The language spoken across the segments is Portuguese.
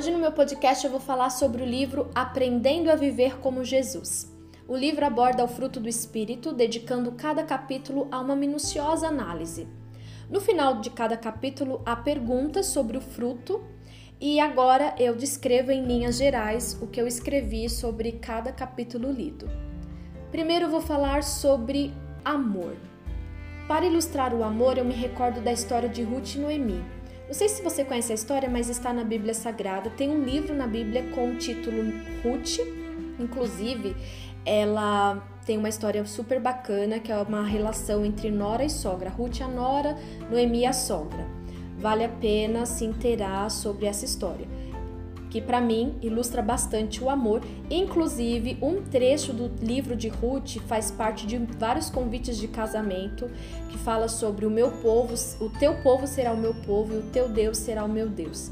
Hoje no meu podcast eu vou falar sobre o livro Aprendendo a Viver como Jesus. O livro aborda o fruto do Espírito, dedicando cada capítulo a uma minuciosa análise. No final de cada capítulo há perguntas sobre o fruto e agora eu descrevo em linhas gerais o que eu escrevi sobre cada capítulo lido. Primeiro eu vou falar sobre amor. Para ilustrar o amor, eu me recordo da história de Ruth e Noemi. Não sei se você conhece a história, mas está na Bíblia Sagrada. Tem um livro na Bíblia com o título Ruth. Inclusive, ela tem uma história super bacana, que é uma relação entre nora e sogra. Ruth a nora, Noemi a sogra. Vale a pena se inteirar sobre essa história, que para mim ilustra bastante o amor. Inclusive, um trecho do livro de Ruth faz parte de vários convites de casamento que fala sobre o meu povo, o teu povo será o meu povo e o teu Deus será o meu Deus.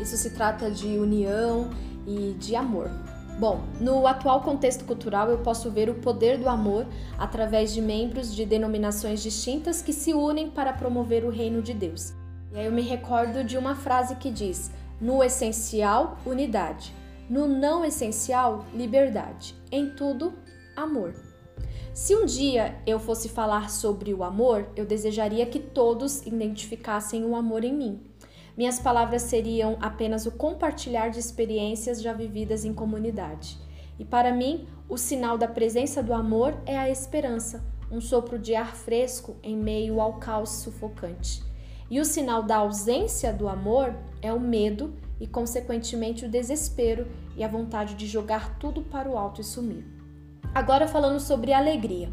Isso se trata de união e de amor. Bom, no atual contexto cultural, eu posso ver o poder do amor através de membros de denominações distintas que se unem para promover o reino de Deus. E aí eu me recordo de uma frase que diz: no essencial, unidade, no não essencial, liberdade, em tudo, amor. Se um dia eu fosse falar sobre o amor, eu desejaria que todos identificassem o amor em mim. Minhas palavras seriam apenas o compartilhar de experiências já vividas em comunidade. E para mim, o sinal da presença do amor é a esperança, um sopro de ar fresco em meio ao caos sufocante. E o sinal da ausência do amor é o medo e, consequentemente, o desespero e a vontade de jogar tudo para o alto e sumir. Agora, falando sobre alegria.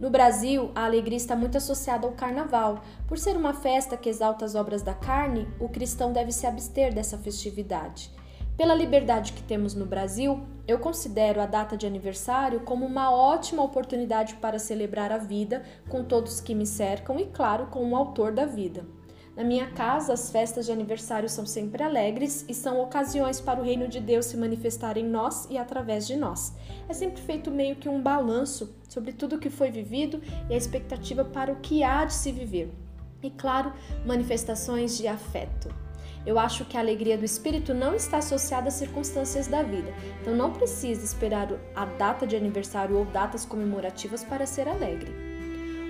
No Brasil, a alegria está muito associada ao carnaval. Por ser uma festa que exalta as obras da carne, o cristão deve se abster dessa festividade. Pela liberdade que temos no Brasil, eu considero a data de aniversário como uma ótima oportunidade para celebrar a vida com todos que me cercam e, claro, com o autor da vida. Na minha casa, as festas de aniversário são sempre alegres e são ocasiões para o reino de Deus se manifestar em nós e através de nós. É sempre feito meio que um balanço sobre tudo o que foi vivido e a expectativa para o que há de se viver. E, claro, manifestações de afeto. Eu acho que a alegria do espírito não está associada às circunstâncias da vida, então não precisa esperar a data de aniversário ou datas comemorativas para ser alegre.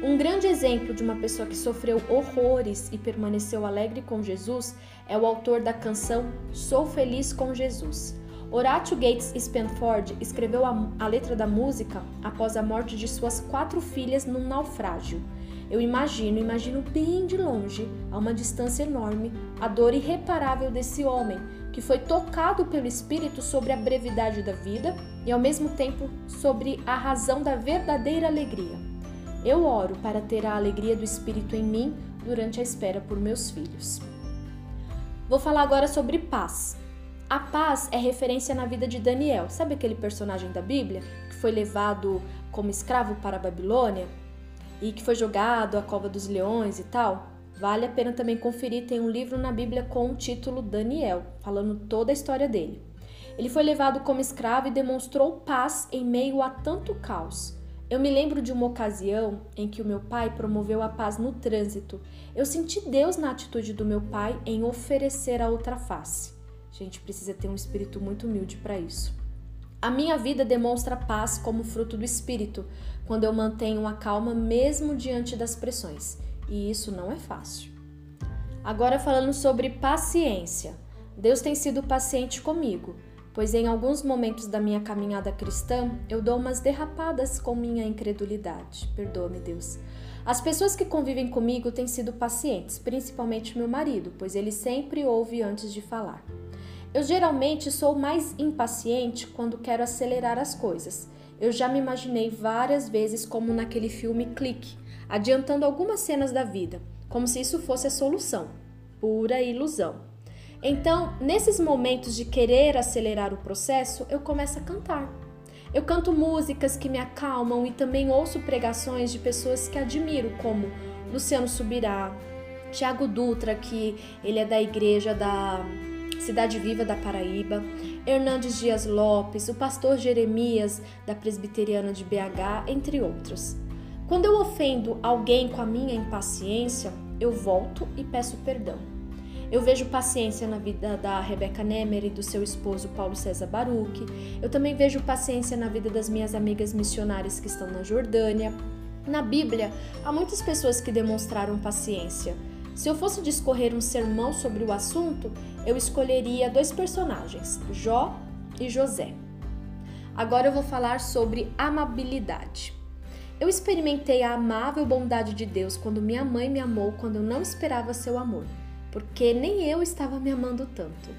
Um grande exemplo de uma pessoa que sofreu horrores e permaneceu alegre com Jesus é o autor da canção Sou Feliz com Jesus. Horatio Gates Spenford escreveu a, a letra da música após a morte de suas quatro filhas num naufrágio. Eu imagino, imagino bem de longe, a uma distância enorme, a dor irreparável desse homem que foi tocado pelo Espírito sobre a brevidade da vida e ao mesmo tempo sobre a razão da verdadeira alegria. Eu oro para ter a alegria do Espírito em mim durante a espera por meus filhos. Vou falar agora sobre paz. A paz é referência na vida de Daniel. Sabe aquele personagem da Bíblia que foi levado como escravo para a Babilônia e que foi jogado à cova dos leões e tal? Vale a pena também conferir, tem um livro na Bíblia com o título Daniel, falando toda a história dele. Ele foi levado como escravo e demonstrou paz em meio a tanto caos. Eu me lembro de uma ocasião em que o meu pai promoveu a paz no trânsito. Eu senti Deus na atitude do meu pai em oferecer a outra face. A gente precisa ter um espírito muito humilde para isso. A minha vida demonstra paz como fruto do espírito, quando eu mantenho a calma mesmo diante das pressões. E isso não é fácil. Agora falando sobre paciência. Deus tem sido paciente comigo pois em alguns momentos da minha caminhada cristã eu dou umas derrapadas com minha incredulidade. Perdoa-me, Deus. As pessoas que convivem comigo têm sido pacientes, principalmente meu marido, pois ele sempre ouve antes de falar. Eu geralmente sou mais impaciente quando quero acelerar as coisas. Eu já me imaginei várias vezes como naquele filme Clique, adiantando algumas cenas da vida, como se isso fosse a solução. Pura ilusão. Então, nesses momentos de querer acelerar o processo, eu começo a cantar. Eu canto músicas que me acalmam e também ouço pregações de pessoas que admiro, como Luciano Subirá, Tiago Dutra, que ele é da igreja da Cidade Viva da Paraíba, Hernandes Dias Lopes, o pastor Jeremias da Presbiteriana de BH, entre outros. Quando eu ofendo alguém com a minha impaciência, eu volto e peço perdão. Eu vejo paciência na vida da Rebecca Nemer e do seu esposo Paulo César Baruch. Eu também vejo paciência na vida das minhas amigas missionárias que estão na Jordânia. Na Bíblia, há muitas pessoas que demonstraram paciência. Se eu fosse discorrer um sermão sobre o assunto, eu escolheria dois personagens, Jó e José. Agora eu vou falar sobre amabilidade. Eu experimentei a amável bondade de Deus quando minha mãe me amou quando eu não esperava seu amor porque nem eu estava me amando tanto.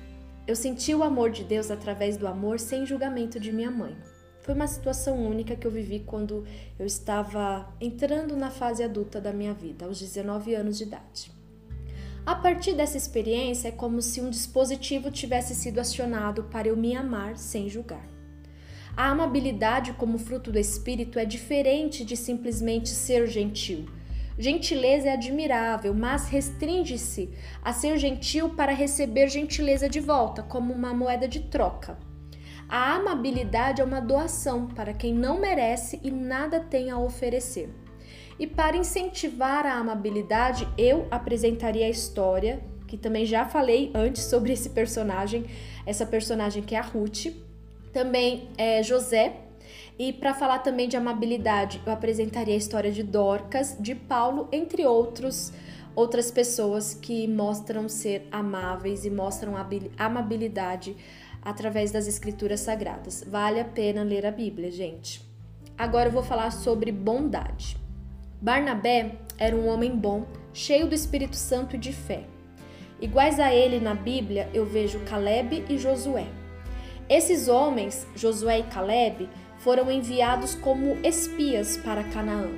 Eu senti o amor de Deus através do amor sem julgamento de minha mãe. Foi uma situação única que eu vivi quando eu estava entrando na fase adulta da minha vida, aos 19 anos de idade. A partir dessa experiência, é como se um dispositivo tivesse sido acionado para eu me amar sem julgar. A amabilidade, como fruto do espírito, é diferente de simplesmente ser gentil Gentileza é admirável, mas restringe-se a ser gentil para receber gentileza de volta, como uma moeda de troca. A amabilidade é uma doação para quem não merece e nada tem a oferecer. E para incentivar a amabilidade, eu apresentaria a história, que também já falei antes sobre esse personagem, essa personagem que é a Ruth, também é José, e para falar também de amabilidade, eu apresentaria a história de Dorcas, de Paulo, entre outros outras pessoas que mostram ser amáveis e mostram amabilidade através das escrituras sagradas. Vale a pena ler a Bíblia, gente. Agora eu vou falar sobre bondade. Barnabé era um homem bom, cheio do Espírito Santo e de fé. Iguais a ele na Bíblia, eu vejo Caleb e Josué. Esses homens, Josué e Caleb, foram enviados como espias para Canaã.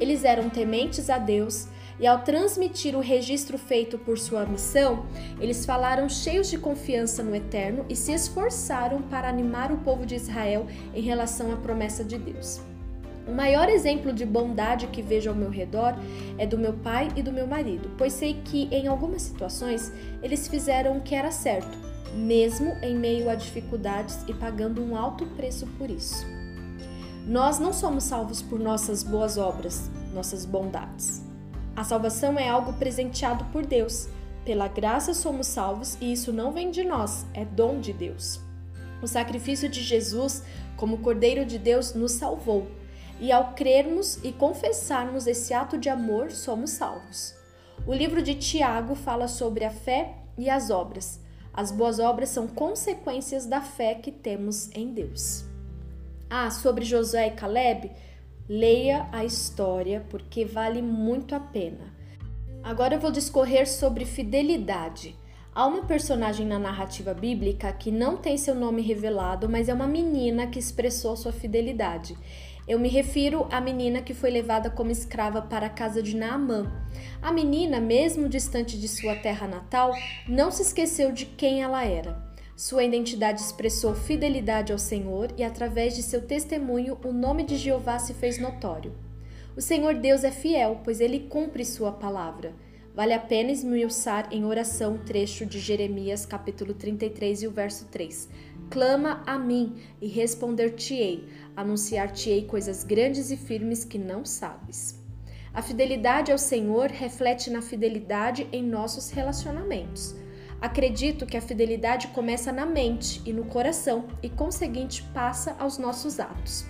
Eles eram tementes a Deus e, ao transmitir o registro feito por sua missão, eles falaram cheios de confiança no Eterno e se esforçaram para animar o povo de Israel em relação à promessa de Deus. O maior exemplo de bondade que vejo ao meu redor é do meu pai e do meu marido, pois sei que em algumas situações eles fizeram o que era certo, mesmo em meio a dificuldades e pagando um alto preço por isso. Nós não somos salvos por nossas boas obras, nossas bondades. A salvação é algo presenteado por Deus. Pela graça somos salvos e isso não vem de nós, é dom de Deus. O sacrifício de Jesus, como Cordeiro de Deus, nos salvou. E ao crermos e confessarmos esse ato de amor, somos salvos. O livro de Tiago fala sobre a fé e as obras. As boas obras são consequências da fé que temos em Deus. Ah, sobre Josué e Caleb, leia a história porque vale muito a pena. Agora eu vou discorrer sobre fidelidade. Há uma personagem na narrativa bíblica que não tem seu nome revelado, mas é uma menina que expressou sua fidelidade. Eu me refiro à menina que foi levada como escrava para a casa de Naamã. A menina, mesmo distante de sua terra natal, não se esqueceu de quem ela era. Sua identidade expressou fidelidade ao Senhor e, através de seu testemunho, o nome de Jeová se fez notório. O Senhor Deus é fiel, pois ele cumpre sua palavra. Vale a pena esmiuçar em oração o trecho de Jeremias, capítulo 33 e o verso 3. Clama a mim e responder-te-ei, anunciar-te-ei coisas grandes e firmes que não sabes. A fidelidade ao Senhor reflete na fidelidade em nossos relacionamentos. Acredito que a fidelidade começa na mente e no coração e, conseguinte, passa aos nossos atos.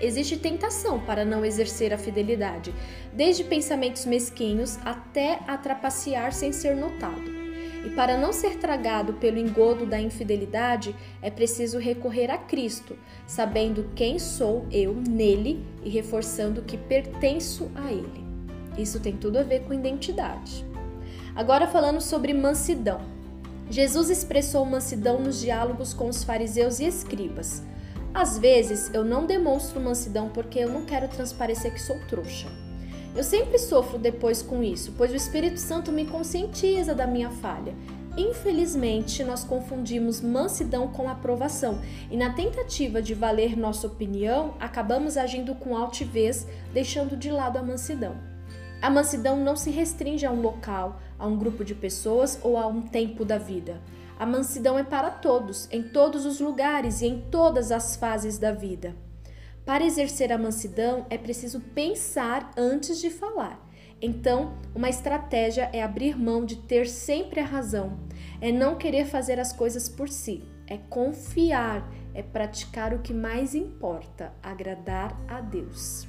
Existe tentação para não exercer a fidelidade, desde pensamentos mesquinhos até a trapacear sem ser notado. E para não ser tragado pelo engodo da infidelidade, é preciso recorrer a Cristo, sabendo quem sou eu nele e reforçando que pertenço a Ele. Isso tem tudo a ver com identidade. Agora falando sobre mansidão. Jesus expressou mansidão nos diálogos com os fariseus e escribas. Às vezes eu não demonstro mansidão porque eu não quero transparecer que sou trouxa. Eu sempre sofro depois com isso, pois o Espírito Santo me conscientiza da minha falha. Infelizmente, nós confundimos mansidão com aprovação e, na tentativa de valer nossa opinião, acabamos agindo com altivez, deixando de lado a mansidão. A mansidão não se restringe a um local, a um grupo de pessoas ou a um tempo da vida. A mansidão é para todos, em todos os lugares e em todas as fases da vida. Para exercer a mansidão é preciso pensar antes de falar. Então, uma estratégia é abrir mão de ter sempre a razão, é não querer fazer as coisas por si, é confiar, é praticar o que mais importa, agradar a Deus.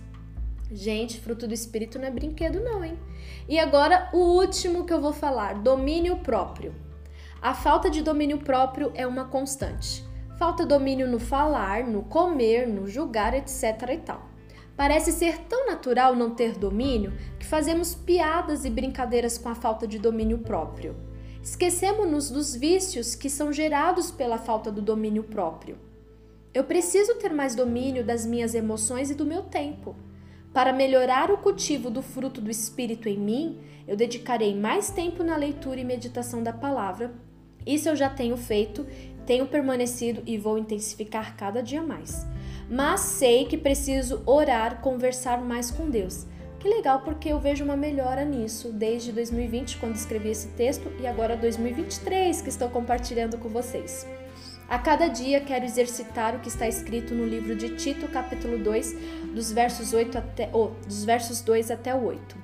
Gente, fruto do espírito não é brinquedo, não, hein? E agora, o último que eu vou falar: domínio próprio. A falta de domínio próprio é uma constante. Falta domínio no falar, no comer, no julgar, etc. e tal. Parece ser tão natural não ter domínio que fazemos piadas e brincadeiras com a falta de domínio próprio. Esquecemos-nos dos vícios que são gerados pela falta do domínio próprio. Eu preciso ter mais domínio das minhas emoções e do meu tempo. Para melhorar o cultivo do fruto do Espírito em mim, eu dedicarei mais tempo na leitura e meditação da palavra. Isso eu já tenho feito, tenho permanecido e vou intensificar cada dia mais mas sei que preciso orar, conversar mais com Deus. Que legal, porque eu vejo uma melhora nisso desde 2020, quando escrevi esse texto, e agora 2023, que estou compartilhando com vocês. A cada dia quero exercitar o que está escrito no livro de Tito, capítulo 2, dos versos, 8 até, oh, dos versos 2 até o 8.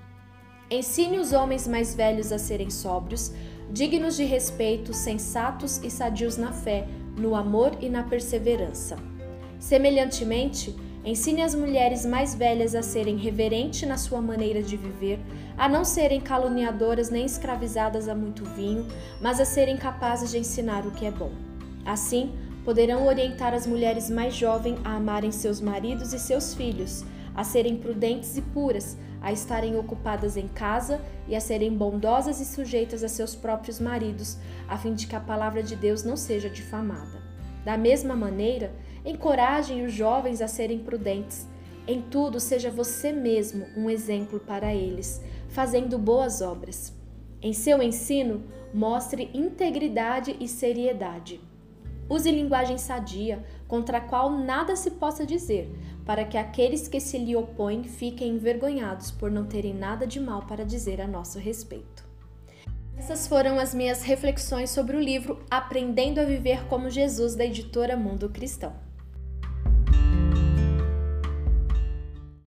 Ensine os homens mais velhos a serem sóbrios, dignos de respeito, sensatos e sadios na fé, no amor e na perseverança. Semelhantemente, ensine as mulheres mais velhas a serem reverentes na sua maneira de viver, a não serem caluniadoras nem escravizadas a muito vinho, mas a serem capazes de ensinar o que é bom. Assim, poderão orientar as mulheres mais jovens a amarem seus maridos e seus filhos, a serem prudentes e puras, a estarem ocupadas em casa e a serem bondosas e sujeitas a seus próprios maridos, a fim de que a palavra de Deus não seja difamada. Da mesma maneira, Encorajem os jovens a serem prudentes. Em tudo, seja você mesmo um exemplo para eles, fazendo boas obras. Em seu ensino, mostre integridade e seriedade. Use linguagem sadia, contra a qual nada se possa dizer, para que aqueles que se lhe opõem fiquem envergonhados por não terem nada de mal para dizer a nosso respeito. Essas foram as minhas reflexões sobre o livro Aprendendo a Viver como Jesus, da editora Mundo Cristão.